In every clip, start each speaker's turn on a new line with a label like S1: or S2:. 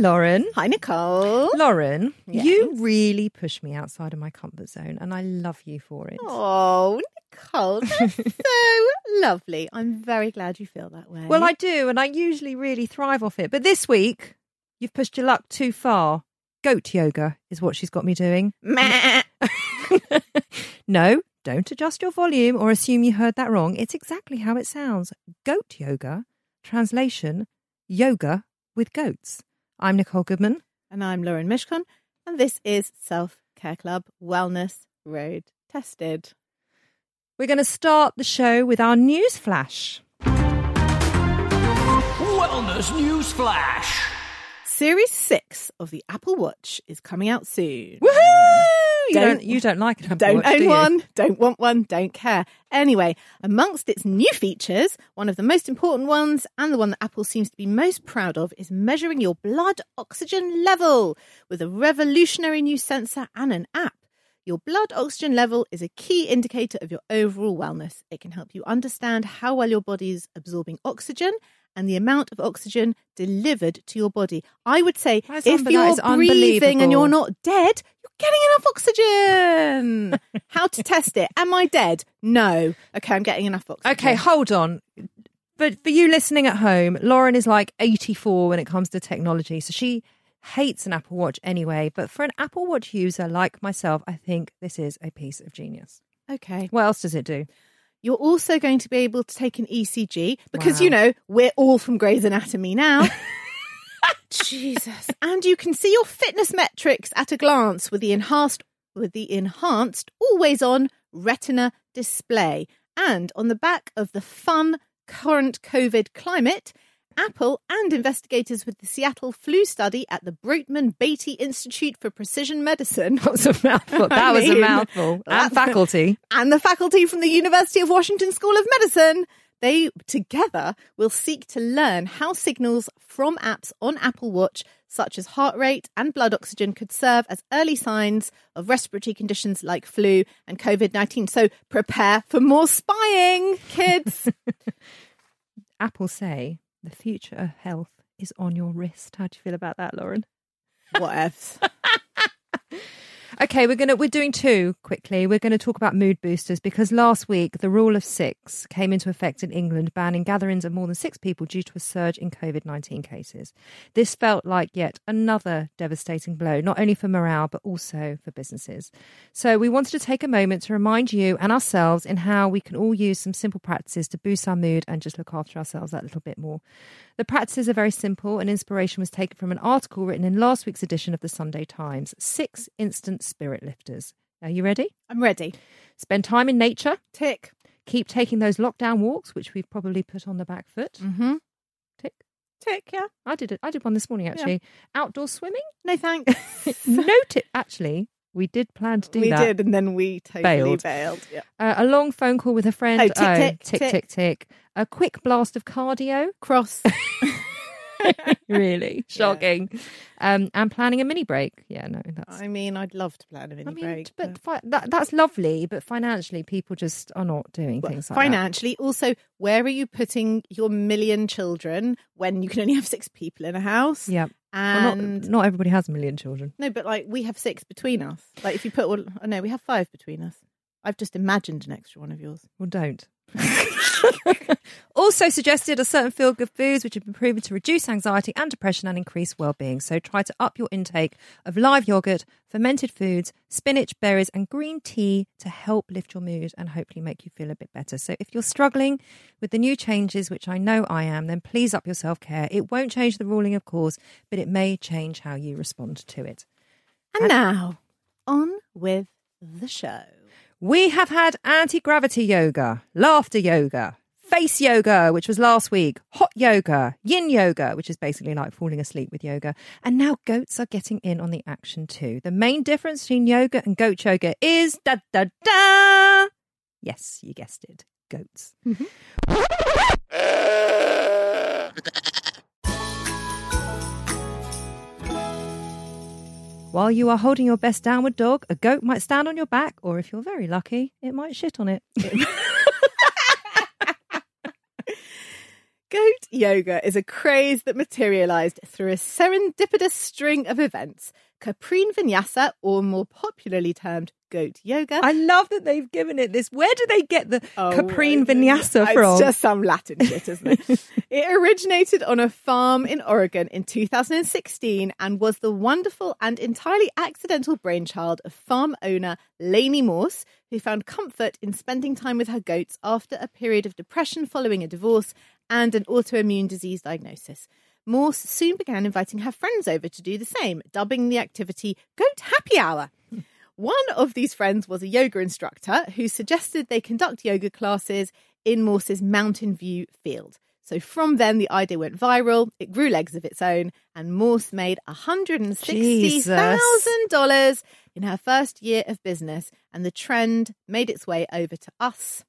S1: Lauren.
S2: Hi, Nicole.
S1: Lauren,
S2: Yes.
S1: you really push me outside of my comfort zone, and I love you for it.
S2: Oh, Nicole, that's so lovely. I'm very glad you feel that way.
S1: Well, I do, and I usually really thrive off it. But this week, you've pushed your luck too far. Goat yoga is what she's got me doing.
S2: Meh.
S1: no, don't adjust your volume or assume you heard that wrong. It's exactly how it sounds. Goat yoga. Translation yoga with goats. I'm Nicole Goodman.
S2: And I'm Lauren Mishcon, and this is Self Care Club Wellness Road Tested.
S1: We're going to start the show with our news flash.
S3: Wellness News Flash.
S2: Series 6 of the Apple Watch is coming out soon.
S1: Woohoo! You
S2: Don't-
S1: don't, you don't like it.
S2: Don't own one, don't want one, don't care. Anyway, amongst its new features, one of the most important ones and the one that Apple seems to be most proud of is measuring your blood oxygen level with a revolutionary new sensor and an app. Your blood oxygen level is a key indicator of your overall wellness. It can help you understand how well your body is absorbing oxygen and the amount of oxygen delivered to your body. I would say
S1: That's
S2: if you're breathing and you're not dead, you're getting enough oxygen. How to test it? Am I dead? No. Okay, I'm getting enough oxygen.
S1: Okay, hold on. But for you listening at home, Lauren is like 84 when it comes to technology. So she hates an Apple Watch anyway. But for an Apple Watch user like myself, I think this is a piece of genius.
S2: Okay.
S1: What else does it do?
S2: You're also going to be able to take an ECG because,
S1: Wow.
S2: you know, we're all from Grey's Anatomy now. Jesus. And you can see your fitness metrics at a glance with the enhanced with the enhanced always on retina display. And on the back of the fun current COVID climate, Apple and investigators with the Seattle flu study at the Brotman Baty Institute for Precision Medicine
S1: That was a mouthful. That was a mouthful. And faculty.
S2: and the faculty from the University of Washington School of Medicine. They together will seek to learn how signals from apps on Apple Watch, such as heart rate and blood oxygen, could serve as early signs of respiratory conditions like flu and COVID 19. So prepare for more spying, kids.
S1: Apple say the future of health is on your wrist. How do you feel about that, Lauren?
S2: what ifs?
S1: Okay, we're gonna we're doing two quickly. We're going to talk about mood boosters because last week the rule of six came into effect in England, banning gatherings of more than six people due to a surge in COVID nineteen cases. This felt like yet another devastating blow, not only for morale but also for businesses. So we wanted to take a moment to remind you and ourselves in how we can all use some simple practices to boost our mood and just look after ourselves that little bit more. The practices are very simple, and inspiration was taken from an article written in last week's edition of the Sunday Times Six Instant Spirit Lifters. Are you ready?
S2: I'm ready.
S1: Spend time in nature.
S2: Tick.
S1: Keep taking those lockdown walks, which we've probably put on the back foot.
S2: Mm-hmm.
S1: Tick.
S2: Tick, yeah.
S1: I did it. I did one this morning actually. Outdoor swimming.
S2: No thanks.
S1: no tip. Actually, we did plan to do
S2: we
S1: that.
S2: did, and then we totally
S1: Bailed.
S2: bailed. Yeah.
S1: Uh, a long phone call with a friend.
S2: Oh, tick, tick,
S1: tick,
S2: tick.
S1: tick, tick. A quick blast of cardio.
S2: Cross.
S1: really shocking. Um, and planning a mini break. Yeah, no, that's.
S2: I mean, I'd love to plan a mini
S1: I mean,
S2: break.
S1: but fi- that, that's lovely. But financially, people just are not doing
S2: Well,
S1: things like that.
S2: financially, also, where are you putting your million children when you can only have six people in a house?
S1: Yeah. Well,
S2: And
S1: not, not everybody has a million children.
S2: no, but like we have six between us. Like if you put, well, oh no, we have five between us. I've just imagined an extra one of yours.
S1: Well, don't. also suggested are certain feel good foods which have been proven to reduce anxiety and depression and increase well-being. So try to up your intake of live yogurt, fermented foods, spinach, berries, and green tea to help lift your mood and hopefully make you feel a bit better. So if you're struggling with the new changes, which I know I am, then please up your self-care. It won't change the ruling, of course, but it may change how you respond to it.
S2: And now, on with the show.
S1: We have had anti gravity yoga, laughter yoga, face yoga, which was last week, hot yoga, yin yoga, which is basically like falling asleep with yoga. And now goats are getting in on the action too. The main difference between yoga and goat yoga is da da da. Yes, you guessed it, goats. Mm-hmm. While you are holding your best downward dog, a goat might stand on your back, or if you're very lucky, it might shit on it.
S2: Goat yoga is a craze that materialized through a serendipitous string of events. Caprine Vinyasa, or more popularly termed goat yoga.
S1: I love that they've given it this. Where do they get the
S2: Oh,
S1: Caprine
S2: don't.
S1: Vinyasa from?
S2: It's just some Latin shit, isn't it? it originated on a farm in Oregon in 2016 and was the wonderful and entirely accidental brainchild of farm owner Lainey Morse, who found comfort in spending time with her goats after a period of depression following a divorce and an autoimmune disease diagnosis. Morse soon began inviting her friends over to do the same, dubbing the activity Goat Happy Hour. One of these friends was a yoga instructor who suggested they conduct yoga classes in Morse's Mountain View field. So from then, the idea went viral. It grew legs of its own, and Morse made $160,000 in her first year of business. And the trend made its way over to us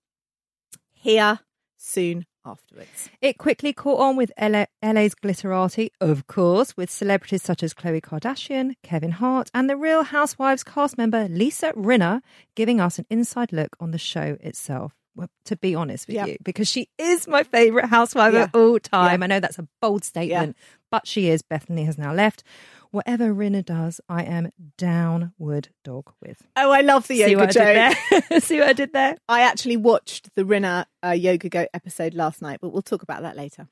S2: here soon afterwards.
S1: It quickly caught on with LA, LA's glitterati, of course, with celebrities such as Khloe Kardashian, Kevin Hart, and the Real Housewives cast member Lisa Rinna giving us an inside look on the show itself. Well, to be honest with
S2: Yeah.
S1: you, because she is my favourite housewife of all time.
S2: Yeah.
S1: I know that's a bold statement, but she is. Bethany has now left. Whatever Rinna does, I am downward dog with.
S2: Oh, I love the
S1: See
S2: yoga
S1: what
S2: joke.
S1: I did? See what I did there?
S2: I actually watched the Rinna uh, Yoga Goat episode last night, but we'll talk about that later.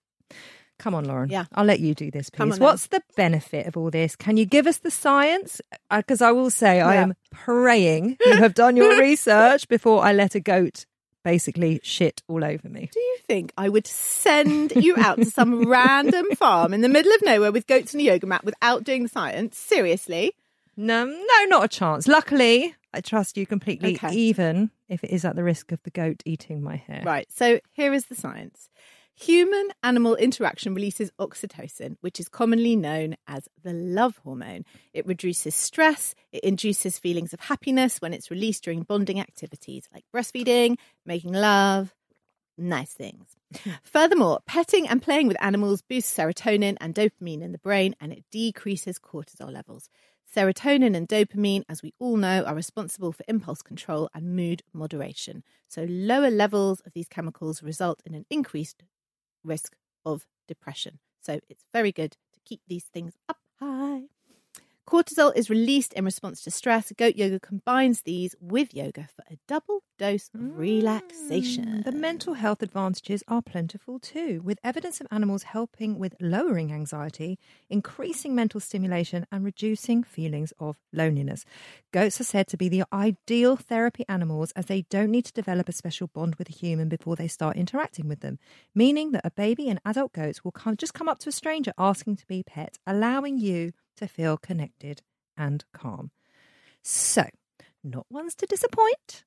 S1: Come on, Lauren.
S2: Yeah.
S1: I'll let you do this, please.
S2: on.
S1: What's the benefit of all this? Can you give us the science? Because I will say, I am praying you have done your research before I let a goat basically shit all over me.
S2: Do you think I would send you out to some random farm in the middle of nowhere with goats and a yoga mat without doing the science? Seriously?
S1: No, no, not a chance. Luckily, I trust you completely,
S2: Okay.
S1: even if it is at the risk of the goat eating my hair.
S2: Right. So here is the science. Human animal interaction releases oxytocin, which is commonly known as the love hormone. It reduces stress, it induces feelings of happiness when it's released during bonding activities like breastfeeding, making love, nice things. Furthermore, petting and playing with animals boosts serotonin and dopamine in the brain and it decreases cortisol levels. Serotonin and dopamine, as we all know, are responsible for impulse control and mood moderation. So, lower levels of these chemicals result in an increased risk of depression. So, it's very good to keep these things up high. Cortisol is released in response to stress. Goat yoga combines these with yoga for a double dose of relaxation.
S1: Mm, The mental health advantages are plentiful too, with evidence of animals helping with lowering anxiety, increasing mental stimulation, and reducing feelings of loneliness. Goats are said to be the ideal therapy animals as they don't need to develop a special bond with a human before they start interacting with them, meaning that a baby and adult goats will come, just come up to a stranger asking to be pet, allowing you to feel connected and calm. So, not ones to disappoint.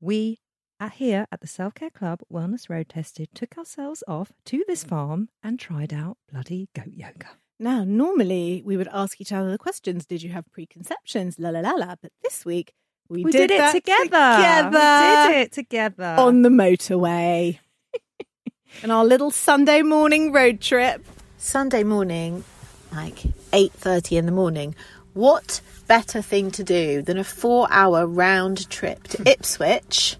S1: We are here at the Self Care Club Wellness Road Tested took ourselves off to this mm. farm and tried out bloody goat yoga.
S2: Now, normally we would ask each other the questions Did you have preconceptions? La la la la. But this week we,
S1: We did, it
S2: that
S1: together.
S2: together
S1: We did it together.
S2: on the motorway. and our little Sunday morning road trip Sunday morning, like 8:30 in the morning. What better thing to do than a 4-hour round trip to Ipswich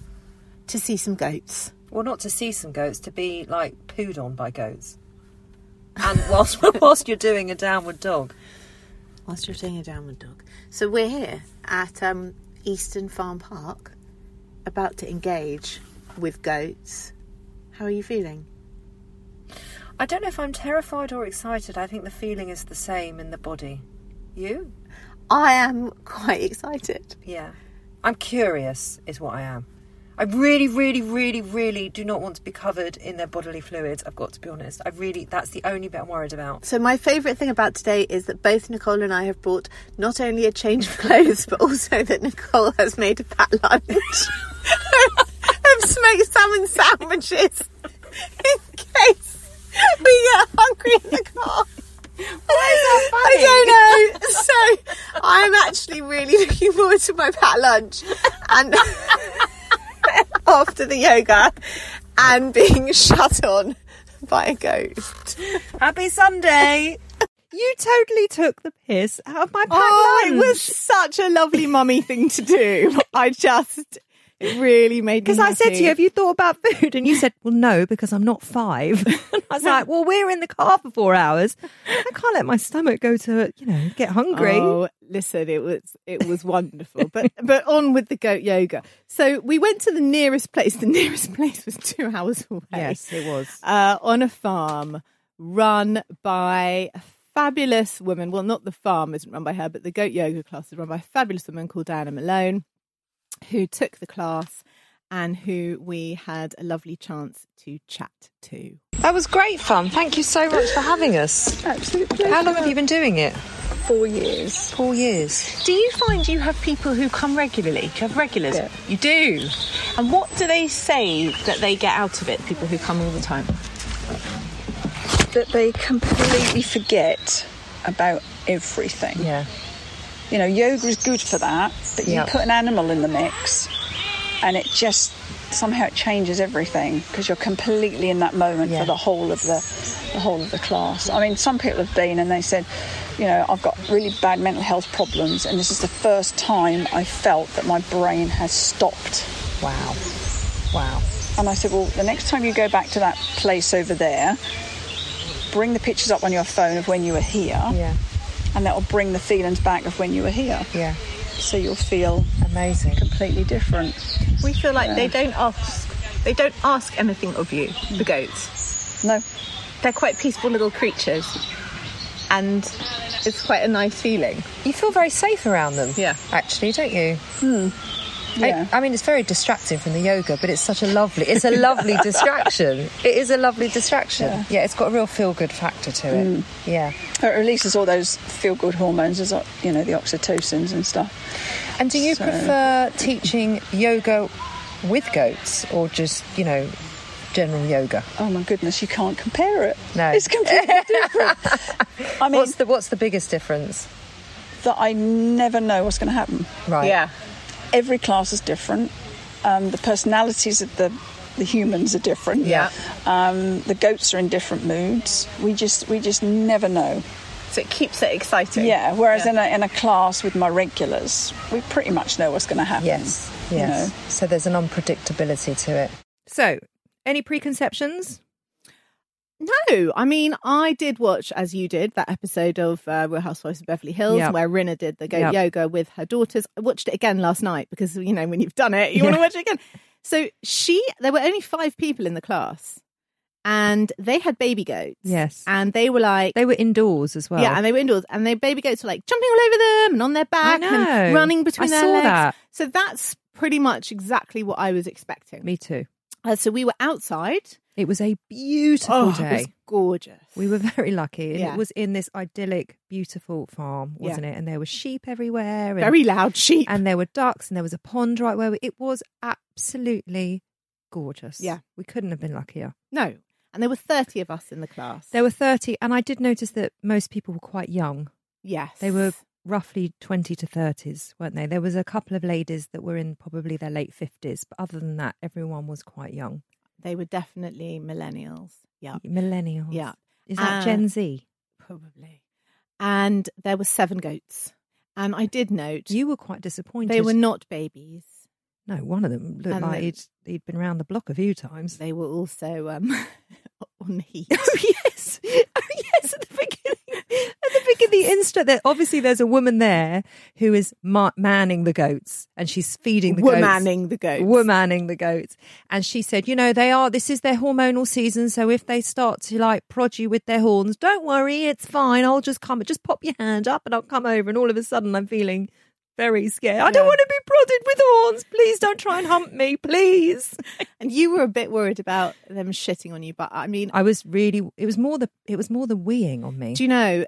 S2: to see some goats?
S1: Well, not to see some goats, to be like pooed on by goats. And whilst whilst you're doing a downward dog.
S2: Whilst you're doing a downward dog. So we're here at um, Easton Farm Park, about to engage with goats. How are you feeling?
S1: I don't know if I'm terrified or excited. I think the feeling is the same in the body. You?
S2: I am quite excited.
S1: Yeah. I'm curious, is what I am. I really, really, really, really do not want to be covered in their bodily fluids. I've got to be honest. I really, that's the only bit I'm worried about.
S2: So my favourite thing about today is that both Nicole and I have brought not only a change of clothes, but also that Nicole has made a fat lunch of smoked salmon sandwiches in case we get hungry in the car. I don't know. So I'm actually really looking forward to my pat lunch and after the yoga and being shut on by a ghost.
S1: Happy Sunday! you totally took the piss out of my packed
S2: Oh,
S1: lunch.
S2: it was such a lovely mummy thing to do. I just, it really made me
S1: Because I said to you, have you thought about food? And you said, well, no, because I'm not five. And I was like, well, we're in the car for four hours. I can't let my stomach go to, you know, get hungry.
S2: Oh, listen, it was it was wonderful. but but on with the goat yoga. So we went to the nearest place. The nearest place was two hours away.
S1: Yes, it was.
S2: Uh, on a farm run by a fabulous woman. Well, not the farm isn't run by her, but the goat yoga class is run by a fabulous woman called Diana Malone, who took the class and who we had a lovely chance to chat to.
S1: That was great fun. Thank you so much for having us.
S4: Absolutely.
S1: How long have you been doing it?
S4: Four years.
S1: Four years.
S4: Do you find you have people who come regularly? Do you have regulars?
S2: Yeah.
S4: You do. And what do they say that they get out of it? People who come all the time.
S5: that they completely forget about everything.
S1: Yeah.
S5: You know, yoga is good for that, but
S1: Yeah.
S5: you put an animal in the mix and it just somehow it changes everything because you're completely in that moment
S1: Yeah.
S5: for the whole of the the whole of the class. I mean, some people have been and they said, you know, I've got really bad mental health problems and this is the first time I felt that my brain has stopped.
S1: Wow. Wow.
S5: And I said, well, the next time you go back to that place over there, bring the pictures up on your phone of when you were here,
S1: Yeah.
S5: And that will bring the feelings back of when you were here.
S1: Yeah.
S5: So you'll feel
S1: Amazing.
S5: completely different.
S4: We feel like they don't ask. They don't ask anything of you. The goats.
S5: No,
S4: They're quite peaceful little creatures, and it's quite a nice feeling.
S1: You feel very safe around them.
S4: Yeah.
S1: Actually, don't you? Hmm.
S5: Yeah.
S1: I, I mean, it's very distracting from the yoga, but it's such a lovely, it's a lovely distraction. It is a lovely distraction. Yeah, it's got a real feel good factor to it. Mm. Yeah.
S5: it releases all those feel-good hormones, as you know, the oxytocins and stuff.
S1: And do you
S5: So-
S1: prefer teaching yoga with goats or just, you know, general yoga?
S5: Oh my goodness, you can't compare it.
S1: No.
S5: it's completely different. I mean,
S1: What's the What's the biggest difference?
S5: that I never know what's going to happen.
S1: Right.
S4: Yeah.
S5: Every class is different. Um, the personalities of the the humans are different.
S4: Yeah.
S5: Um, the goats are in different moods. We just we just never know.
S4: So it keeps it exciting.
S5: Yeah. Whereas
S4: Yeah.
S5: in a in a class with my regulars, we pretty much know what's going to happen.
S1: Yes.
S5: you
S1: Yes.
S5: know.
S1: So there's an unpredictability to it. So, any preconceptions?
S2: No, I mean, I did watch, as you did, that episode of uh, Real Housewives of Beverly Hills
S1: Yep.
S2: where Rinna did the goat
S1: Yep.
S2: yoga with her daughters. I watched it again last night because, you know, when you've done it, you want to watch it again. So she, there were only five people in the class and they had baby goats.
S1: Yes.
S2: And they were like,
S1: They were indoors as well.
S2: yeah, and they were indoors, and their baby goats were like jumping all over them and on their back and running between
S1: I
S2: their
S1: saw
S2: legs.
S1: that.
S2: So that's pretty much exactly what I was expecting.
S1: Me too.
S2: Uh, so we were outside.
S1: It was a beautiful
S2: Oh,
S1: day.
S2: it was gorgeous.
S1: We were very lucky. And
S2: Yeah.
S1: It was in this idyllic, beautiful farm, wasn't it? And there were sheep everywhere. And,
S2: very loud sheep.
S1: And there were ducks and there was a pond right where we, it was absolutely gorgeous.
S2: Yeah.
S1: We couldn't have been luckier.
S2: No. And there were 30 of us in the class.
S1: There were 30, and I did notice that most people were quite young.
S2: yes.
S1: They were roughly 20 to 30s, weren't they? There was a couple of ladies that were in probably their late 50s, but other than that, everyone was quite young.
S2: They were definitely millennials. Yeah.
S1: Millennials.
S2: Yeah.
S1: Is that
S2: Uh,
S1: Gen Z?
S2: Probably. And there were seven goats. And I did note
S1: You were quite disappointed.
S2: they were not babies.
S1: No, one of them looked
S2: And
S1: like
S2: the-
S1: he'd, he'd been around the block a few times.
S2: They were also um, on heat.
S1: Oh yes, oh yes. At the beginning, at the. That obviously there's a woman there who is ma- manning the goats, and she's feeding the goats.
S2: Womaning the goats.
S1: Womaning the goats, and she said, "You know, they are. This is their hormonal season, so if they start to like prod you with their horns, don't worry, it's fine. I'll just come. Just pop your hand up, and I'll come over. And all of a sudden, I'm feeling." Very scared. I don't
S2: Yeah.
S1: want to be prodded with horns. Please don't try and hump me, please.
S2: And you were a bit worried about them shitting on you, but I mean,
S1: I was really. It was more the. It was more the weeing on me.
S2: do you know,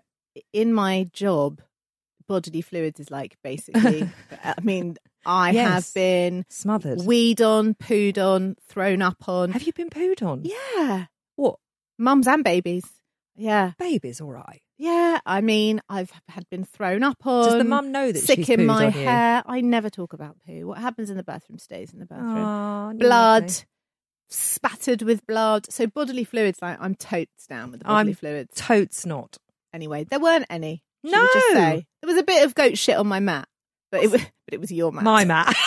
S2: in my job, bodily fluids is like basically, I mean, I
S1: Yes.
S2: have been
S1: Smothered.
S2: weed on, pooed on, thrown up on.
S1: Have you been pooed on?
S2: Yeah.
S1: What?
S2: Mums and babies. Yeah.
S1: Babies, all right.
S2: Yeah. I mean, I've had been thrown up on.
S1: Does the mum know that
S2: sick
S1: she's
S2: in my
S1: on you?
S2: hair? I never talk about poo. What happens in the bathroom stays in the bathroom.
S1: Aw, you
S2: blood,
S1: lovely.
S2: spattered with blood. So bodily fluids, like I'm totes down with the bodily
S1: I'm
S2: fluids.
S1: Totes not.
S2: Anyway, there weren't any. Should
S1: No.
S2: just say there was a bit of goat shit on my mat, but it was, but it was your mat.
S1: My mat.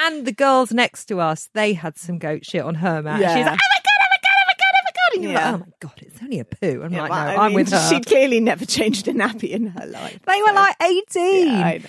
S1: and the girls next to us, they had some goat shit on her mat.
S2: Yeah.
S1: She's like, oh my God, oh my God, oh my God, oh my God. And you're
S2: Yeah.
S1: like, oh my God, it's only a poo. I'm
S2: Yeah,
S1: like, no,
S2: I
S1: I'm
S2: mean,
S1: with her.
S2: She clearly never changed a nappy in her life.
S1: They were like 18.
S2: Yeah, I know.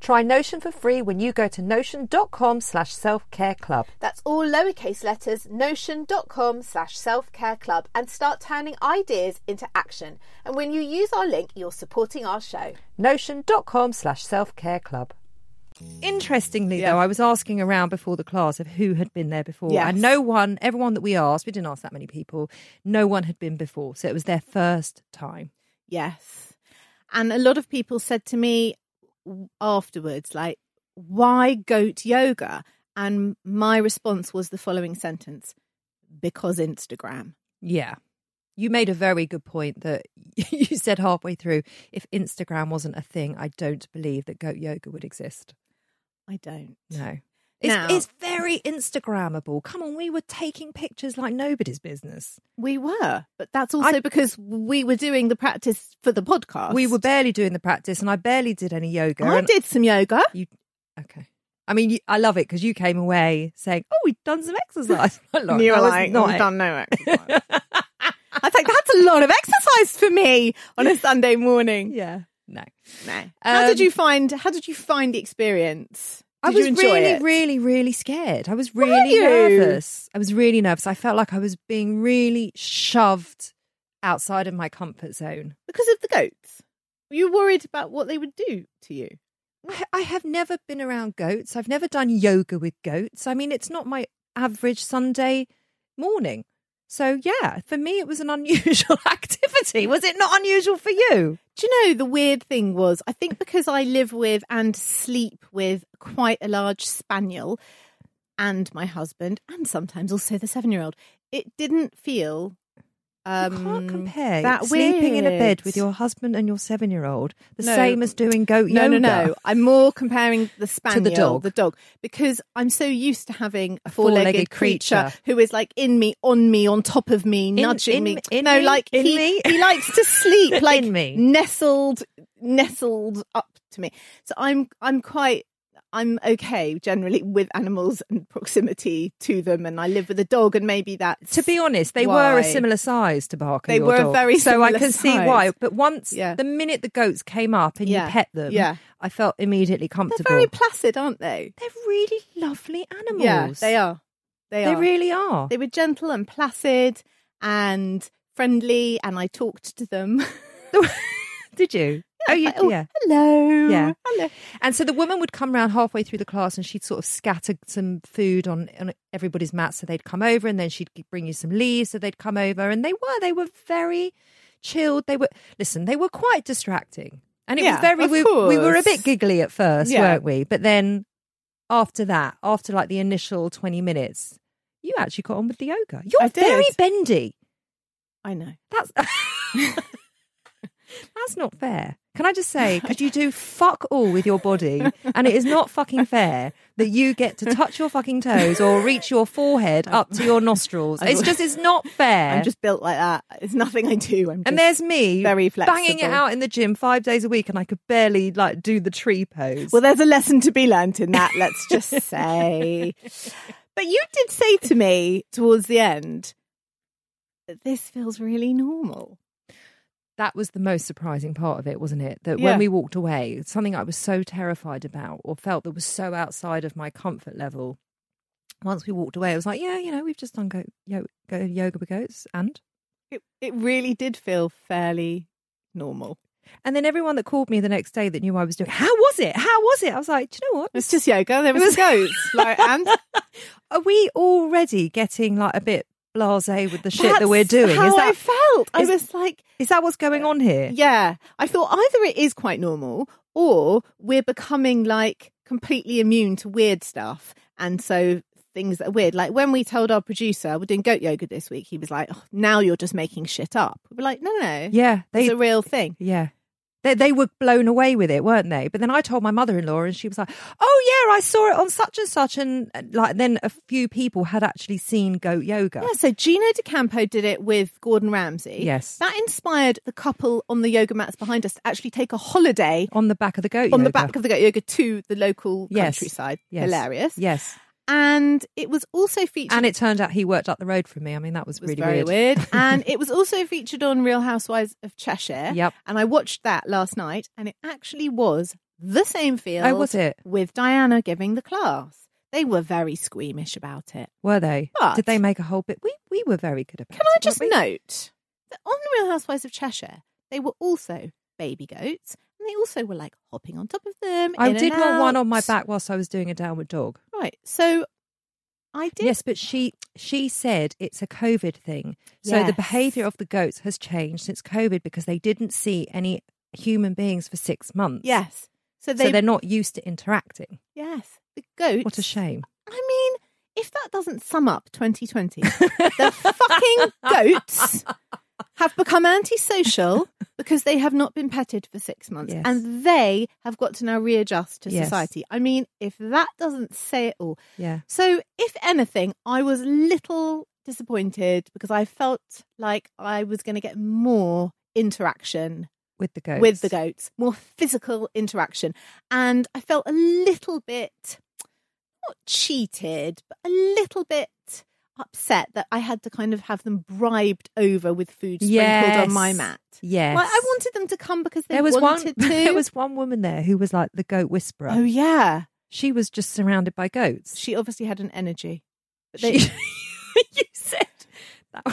S1: Try Notion for free when you go to notion.com slash self-care club.
S2: That's all lowercase letters, notion.com slash self care club, and start turning ideas into action. And when you use our link, you're supporting our show.
S1: Notion.com slash self-care club. Interestingly,
S2: Yeah.
S1: though, I was asking around before the class of who had been there before,
S2: Yes.
S1: and no one, everyone that we asked, we didn't ask that many people, no one had been before. So it was their first time.
S2: Yes. And a lot of people said to me w- afterwards, like, why goat yoga? And my response was the following sentence because Instagram.
S1: Yeah. You made a very good point that you said halfway through if Instagram wasn't a thing, I don't believe that goat yoga would exist.
S2: I don't.
S1: No. It's,
S2: Now-
S1: it's very Instagrammable. Come on, we were taking pictures like nobody's business.
S2: We were, but that's also because we were doing the practice for the podcast.
S1: We were barely doing the practice, and I barely did any yoga.
S2: I did some yoga.
S1: You okay? I mean, you, I love it because you came away saying, "Oh, we've done some exercise."
S2: And you were like,
S1: not
S2: "I've done no exercise." I think that's a lot of exercise for me on a Sunday morning.
S1: Yeah, no.
S2: No. How
S1: Um,
S2: did you find? How did you find the experience? Did
S1: I was really,
S2: it?
S1: really, really scared. I was really nervous. I was really nervous. I felt like I was being really shoved outside of my comfort zone.
S2: because of the goats. Were you worried about what they would do to you?
S1: I, I have never been around goats. I've never done yoga with goats. I mean, it's not my average Sunday morning. So, yeah, for me, it was an unusual activity. Was it not unusual for you?
S2: Do you know the weird thing was? I think because I live with and sleep with quite a large spaniel and my husband, and sometimes also the seven year old, it didn't feel. Um,
S1: you can't compare
S2: that
S1: sleeping in a bed with your husband and your seven year old the
S2: No.
S1: same as doing goat
S2: No,
S1: yoga.
S2: no, no. No. I'm more comparing the spaniel,
S1: dog.
S2: the dog, because I'm so used to having a
S1: four-legged
S2: four-legged, creature,
S1: creature.
S2: who is like in me, on me, on top of me, nudging
S1: in-
S2: me.
S1: in
S2: no,
S1: me?
S2: like
S1: In
S2: he,
S1: me?
S2: he likes to sleep, like
S1: In me.
S2: nestled, nestled up to me. So I'm, I'm quite. I'm okay generally with animals and proximity to them, and I live with a dog, and maybe that.
S1: To be honest, they were a similar size to Barker.
S2: They
S1: your
S2: were
S1: dog.
S2: very
S1: so I can see why. But once
S2: Yeah.
S1: the minute the goats came up and
S2: Yeah.
S1: you pet them,
S2: Yeah.
S1: I felt immediately comfortable.
S2: They're very placid, aren't they?
S1: They're really lovely animals.
S2: Yeah, they are. They,
S1: They
S2: are.
S1: really are.
S2: They were gentle and placid and friendly, and I talked to them.
S1: Did you? Oh, you,
S2: oh,
S1: yeah.
S2: Hello.
S1: Yeah.
S2: Hello.
S1: And so the woman would come round halfway through the class and she'd sort of scatter some food on, on everybody's mat. So they'd come over and then she'd bring you some leaves. So they'd come over and they were, they were very chilled. They were, listen, they were quite distracting. And it
S2: Yeah,
S1: was very, we, we were a bit giggly at first,
S2: Yeah.
S1: weren't we? But then after that, after like the initial 20 minutes, you actually got on with the yoga. You're very bendy.
S2: I know.
S1: That's that's not fair. Can I just say, could you do fuck all with your body? And it is not fucking fair that you get to touch your fucking toes or reach your forehead up to your nostrils. It's just, it's not fair.
S2: I'm just built like that. It's nothing I do. I'm
S1: and there's me
S2: very flexible.
S1: banging it out in the gym five days a week, and I could barely like do the tree pose.
S2: Well, there's a lesson to be learnt in that, let's just say. But you did say to me towards the end that this feels really normal.
S1: That was the most surprising part of it, wasn't it? That
S2: Yeah.
S1: when we walked away, something I was so terrified about or felt that was so outside of my comfort level. Once we walked away, I was like, yeah, you know, we've just done go, yo, go yoga with goats. And?
S2: It, it really did feel fairly normal.
S1: And then everyone that called me the next day that knew I was doing, how was it? How was it? I was like, do you know what?
S2: It's just yoga. There was,
S1: was-
S2: goats. Like, and
S1: Are we already getting like a bit blasé with the shit that we're doing?
S2: How
S1: is
S2: I
S1: that
S2: felt. I
S1: is-
S2: was like,
S1: is that what's going on here?
S2: Yeah. I thought either it is quite normal or we're becoming like completely immune to weird stuff. And so things that are weird, like when we told our producer we're doing goat yoga this week, he was like, oh, now you're just making shit up. We were like, no, no, no.
S1: Yeah, they
S2: It's a real thing.
S1: Yeah. They, they were blown away with it, weren't they? But then I told my mother-in-law, and she was like, "Oh yeah, I saw it on such and such," and like then a few people had actually seen goat yoga.
S2: Yeah, so Gino D'Acampo did it with Gordon Ramsay.
S1: Yes.
S2: That inspired the couple on the yoga mats behind us to actually take a holiday
S1: on the back of the goat
S2: on the
S1: yoga.
S2: back of the goat yoga to the local
S1: Yes.
S2: countryside.
S1: Yes.
S2: Hilarious.
S1: Yes,
S2: And it was also featured
S1: and it turned out he worked up the road from me. I mean, that was,
S2: was
S1: really weird.
S2: weird. and it was also featured on Real Housewives of Cheshire.
S1: Yep.
S2: And I watched that last night, and it actually was the same feel.
S1: Oh, was it?
S2: With Diana giving the class. They were very squeamish about it.
S1: Were they?
S2: But-
S1: Did they make a whole bit? We we were very good about.
S2: Can I just note that on Real Housewives of Cheshire, they were also baby goats, they also were like hopping on top of them.
S1: I did want one on my back whilst I was doing a downward dog.
S2: Right. So I did.
S1: Yes, but she she said it's a COVID thing. So the behaviour of the goats has changed since COVID because they didn't see any human beings for six months.
S2: Yes. So they.
S1: so they're not used to interacting.
S2: yes. The goats.
S1: What a shame.
S2: I mean, if that doesn't sum up 2020, the fucking goats have become antisocial because they have not been petted for six months
S1: Yes.
S2: and they have got to now readjust to
S1: Yes.
S2: society. I mean, if that doesn't say it all.
S1: Yeah.
S2: So, if anything, I was little disappointed because I felt like I was going to get more interaction
S1: With the goats.
S2: with the goats, more physical interaction. And I felt a little bit, not cheated, but a little bit upset that I had to kind of have them bribed over with food sprinkled on my mat.
S1: Yes.
S2: Like, I wanted them to come because they
S1: there was one.
S2: wanted to.
S1: There was one woman there who was like the goat whisperer.
S2: oh, yeah.
S1: She was just surrounded by goats.
S2: She obviously had an energy. But
S1: She- you said that.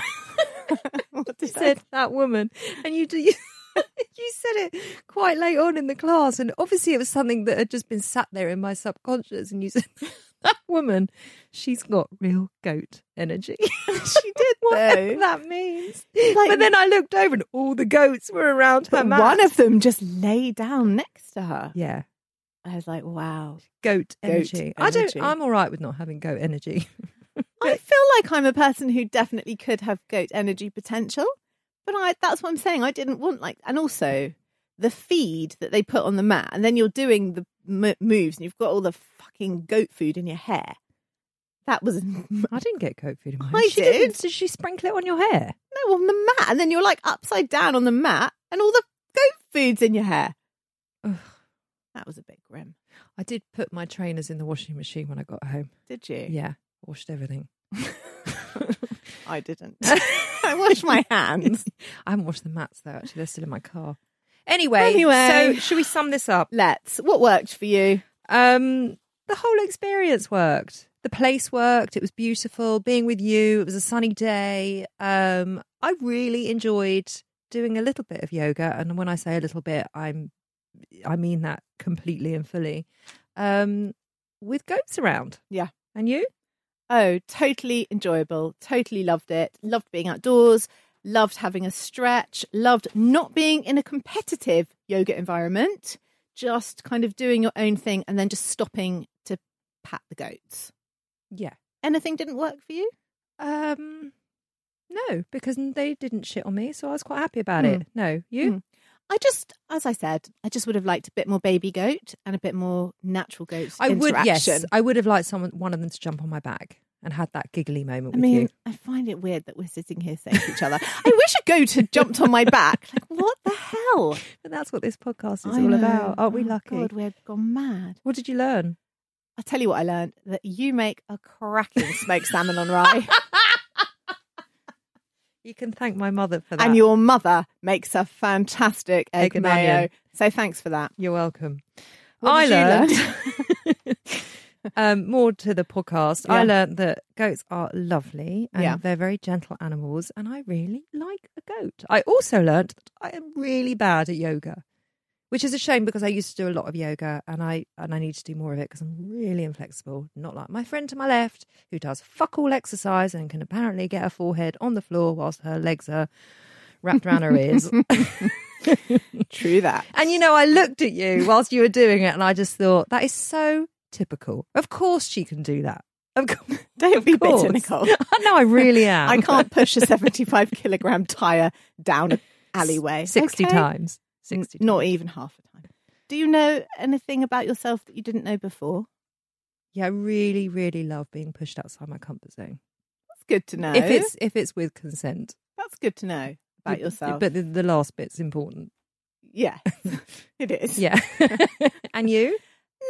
S2: what
S1: you
S2: did I
S1: said that woman, and you do. You, you said it quite late on in the class, and obviously it was something that had just been sat there in my subconscious. And you said that woman, she's got real goat energy.
S2: She did,
S1: Whatever
S2: though.
S1: that means.
S2: Like-
S1: but then I looked over, and all the goats were around her.
S2: One of them just lay down next to her.
S1: yeah,
S2: I was like, wow.
S1: goat,
S2: Goat
S1: energy. I don't. I'm all right with not having goat energy.
S2: I feel like I'm a person who definitely could have goat energy potential, but I that's what I'm saying. I didn't want like, and also the feed that they put on the mat, and then you're doing the m- moves, and you've got all the fucking goat food in your hair. That was
S1: I didn't get goat food in my
S2: I
S1: hair. She didn't.
S2: did.
S1: Did she sprinkle it on your hair?
S2: No, on the mat, and then you're like upside down on the mat, and all the goat food's in your hair.
S1: Ugh.
S2: That was a bit grim.
S1: I did put my trainers in the washing machine when I got home.
S2: Did you?
S1: Yeah, washed everything.
S2: I didn't. I washed my hands.
S1: I haven't washed the mats though. Actually, they're still in my car. Anyway,
S2: Anyway.
S1: so should we sum this up?
S2: Let's. What worked for you?
S1: Um, the whole experience worked. The place worked. It was beautiful. Being with you, it was a sunny day. Um, I really enjoyed doing a little bit of yoga, and when I say a little bit, I'm, I mean that completely and fully. Um, with goats around.
S2: Yeah.
S1: And you?
S2: Oh, totally enjoyable. Totally loved it. Loved being outdoors. Loved having a stretch. Loved not being in a competitive yoga environment. Just kind of doing your own thing and then just stopping to pat the goats.
S1: Yeah.
S2: Anything didn't work for you?
S1: Um, no, because they didn't shit on me, so I was quite happy about
S2: Hmm.
S1: it. No, you?
S2: Hmm. I just, as I said, I just would have liked a bit more baby goat and a bit more natural goat
S1: I would, yes, I would have liked someone, one of them, to jump on my back and had that giggly moment
S2: I
S1: with
S2: mean,
S1: you.
S2: I find it weird that we're sitting here saying to each other, I wish a goat had jumped on my back. Like, what the hell?
S1: But that's what this podcast is
S2: I
S1: all
S2: know.
S1: about. Aren't we
S2: Oh,
S1: lucky?
S2: God, we've gone mad.
S1: What did you learn?
S2: I'll tell you what I learned that you make a cracking smoked salmon on rye,
S1: You can thank my mother for that.
S2: and your mother makes a fantastic egg,
S1: Egg and
S2: mayo.
S1: onion.
S2: So thanks for that.
S1: You're welcome.
S2: What
S1: I learned um, more to the podcast.
S2: Yeah.
S1: I learned that goats are lovely and
S2: Yeah.
S1: they're very gentle animals, and I really like a goat. I also learned that I am really bad at yoga, which is a shame because I used to do a lot of yoga, and I and I need to do more of it because I'm really inflexible. Not like my friend to my left who does fuck all exercise and can apparently get her forehead on the floor whilst her legs are wrapped around her ears.
S2: True that.
S1: And you know, I looked at you whilst you were doing it, and I just thought that is so typical. Of course, she can do that. Of course,
S2: Don't be
S1: of course.
S2: bitter, Nicole.
S1: no, I really am.
S2: I can't push a 75 kilogram tyre down an alleyway.
S1: sixty
S2: okay?
S1: times.
S2: N-
S1: Sixty.
S2: Not even half a time. Do you know anything about yourself that you didn't know before?
S1: Yeah, I really, really love being pushed outside my comfort zone.
S2: That's good to know.
S1: If it's if it's with consent.
S2: That's good to know about yourself.
S1: But the, the last bit's important.
S2: yeah, it is.
S1: Yeah. and you?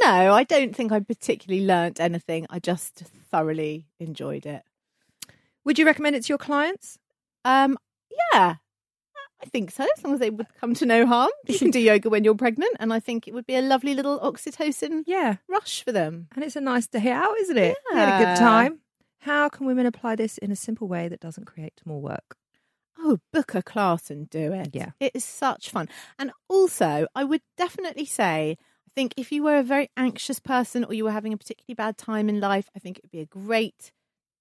S2: No, I don't think I particularly learnt anything. I just thoroughly enjoyed it.
S1: Would you recommend it to your clients?
S2: Um, yeah, I think so. As long as they would come to no harm, you can do yoga when you're pregnant, and I think it would be a lovely little oxytocin
S1: Yeah.
S2: rush for them.
S1: And it's a nice day out, isn't it? We had a good time. How can women apply this in a simple way that doesn't create more work?
S2: Oh, book a class and do it.
S1: Yeah.
S2: It is such fun. And also, I would definitely say, think if you were a very anxious person or you were having a particularly bad time in life, I think it would be a great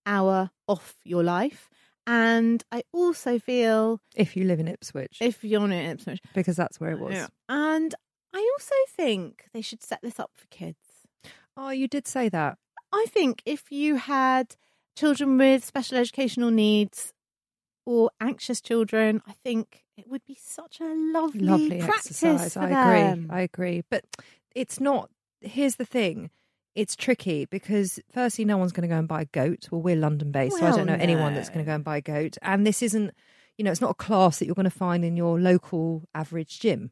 S2: hour off your life. And I also feel
S1: If you live in Ipswich,
S2: if you're in Ipswich,
S1: because that's where it was.
S2: Yeah. And I also think they should set this up for kids.
S1: Oh, you did say that.
S2: I think if you had children with special educational needs, or anxious children, I think it would be such a lovely,
S1: Lovely
S2: practice
S1: exercise. I
S2: them.
S1: agree. I agree. But it's not. Here's the thing. It's tricky because firstly, no one's going to go and buy a goat. Well, we're London based, so I
S2: Well,
S1: don't know anyone that's going to go and buy a goat. And this isn't, you know, it's not a class that you're going to find in your local average gym.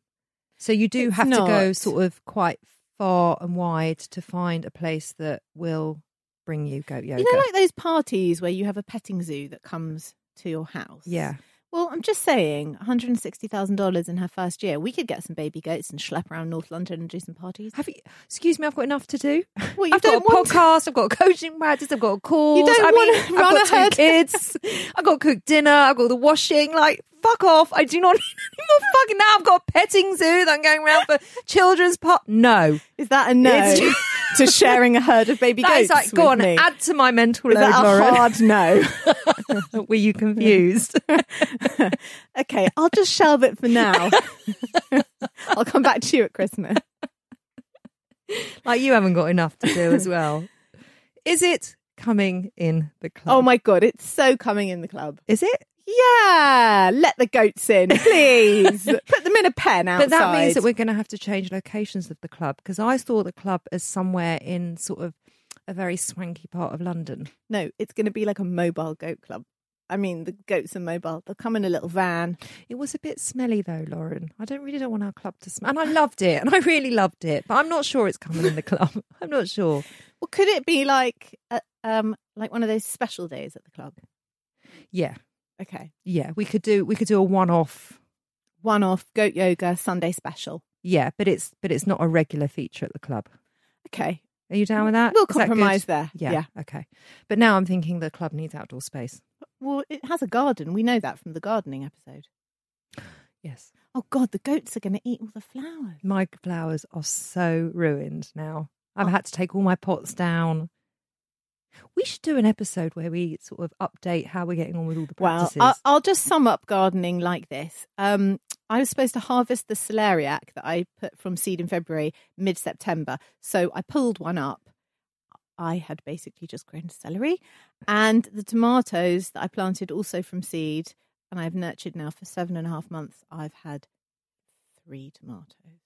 S1: So you do
S2: It's
S1: have to go
S2: not.
S1: sort of quite far and wide to find a place that will bring you goat yoga.
S2: You know, like those parties where you have a petting zoo that comes to your house.
S1: yeah.
S2: Well, I'm just saying, $160,000 in her first year. We could get some baby goats and schlep around North London and do some parties.
S1: Have you? Excuse me, I've got enough to do.
S2: Well, you
S1: I've got a
S2: don't to-
S1: podcast. I've got a coaching practice. I've got a course.
S2: don't
S1: I
S2: wanna
S1: mean, I've
S2: run
S1: got
S2: a
S1: two kids. I've got to cook dinner. I've got the washing. Like, fuck off. I do not need any more fucking. Now I've got a petting zoo that I'm going around for children's part. No,
S2: Is that a no
S1: It's-
S2: to sharing a herd of baby
S1: that
S2: goats?
S1: like, go
S2: with
S1: on,
S2: me?
S1: add to my mental
S2: Is
S1: load,
S2: that a hard no?
S1: Were you confused?
S2: okay, I'll just shelve it for now. I'll come back to you at Christmas.
S1: like, you haven't got enough to do as well. Is it coming in the club?
S2: Oh my god, it's so coming in the club.
S1: Is it?
S2: Yeah, let the goats in, please. Put them in a pen outside.
S1: But that means that we're going to have to change locations of the club because I saw the club as somewhere in sort of a very swanky part of London.
S2: no, it's going to be like a mobile goat club. I mean, the goats are mobile. They'll come in a little van.
S1: It was a bit smelly though, Lauren. I don't really don't want our club to smell, and I loved it, and I really loved it, but I'm not sure it's coming in the club. I'm not sure.
S2: Well, could it be like a, um like one of those special days at the club?
S1: Yeah,
S2: Okay,
S1: yeah, we could do we could do a one-off.
S2: one off goat yoga Sunday special.
S1: Yeah, but it's but it's not a regular feature at the club.
S2: Okay,
S1: Are you down with that?
S2: we'll
S1: Is that
S2: compromise there.
S1: Yeah,
S2: yeah.
S1: Okay. But now I'm thinking the club needs outdoor space.
S2: Well, it has a garden. We know that from the gardening episode.
S1: Yes.
S2: Oh God, the goats are going to eat all the flowers.
S1: My flowers are so ruined now. I've
S2: Oh.
S1: had to take all my pots down. We should do an episode where we sort of update how we're getting on with all the
S2: Well,
S1: practices.
S2: I'll, I'll just sum up gardening like this. Um, I was supposed to harvest the celeriac that I put from seed in February, mid September. So I pulled one up. I had basically just grown celery and the tomatoes that I planted also from seed and I've nurtured now for seven and a half months. I've had three tomatoes.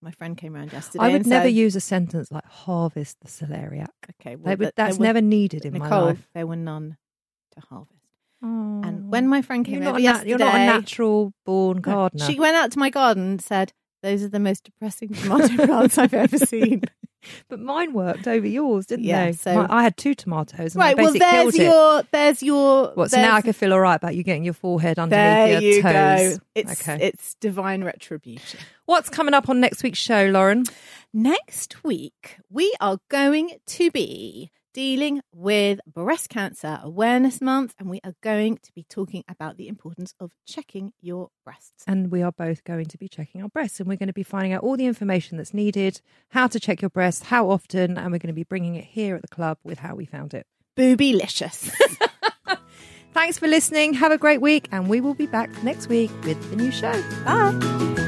S2: My friend came around yesterday.
S1: I would never
S2: said,
S1: use a sentence like harvest the celeriac.
S2: Okay, well,
S1: would- that's
S2: were-
S1: never needed in my life.
S2: There were none to harvest.
S1: Oh.
S2: And when my friend came
S1: you're
S2: over yesterday,
S1: you're not a natural born gardener.
S2: She went out to my garden and said, "Those are the most depressing tomato plants I've ever seen."
S1: But mine worked over yours, didn't
S2: Yeah,
S1: they?
S2: so-
S1: My- I had two tomatoes and
S2: right. Well, there's your. There's your.
S1: What, so now I can feel all right about you getting your forehead underneath
S2: There
S1: your
S2: you
S1: toes.
S2: go. It's
S1: okay.
S2: it's divine retribution.
S1: What's coming up on next week's show, Lauren?
S2: Next week, we are going to be dealing with Breast Cancer Awareness Month, and we are going to be talking about the importance of checking your breasts.
S1: And we are both going to be checking our breasts, and we're going to be finding out all the information that's needed, how to check your breasts, how often, and we're going to be bringing it here at the club with how we found it.
S2: Boobylicious.
S1: Thanks for listening. Have a great week, and we will be back next week with the new show.
S2: Bye.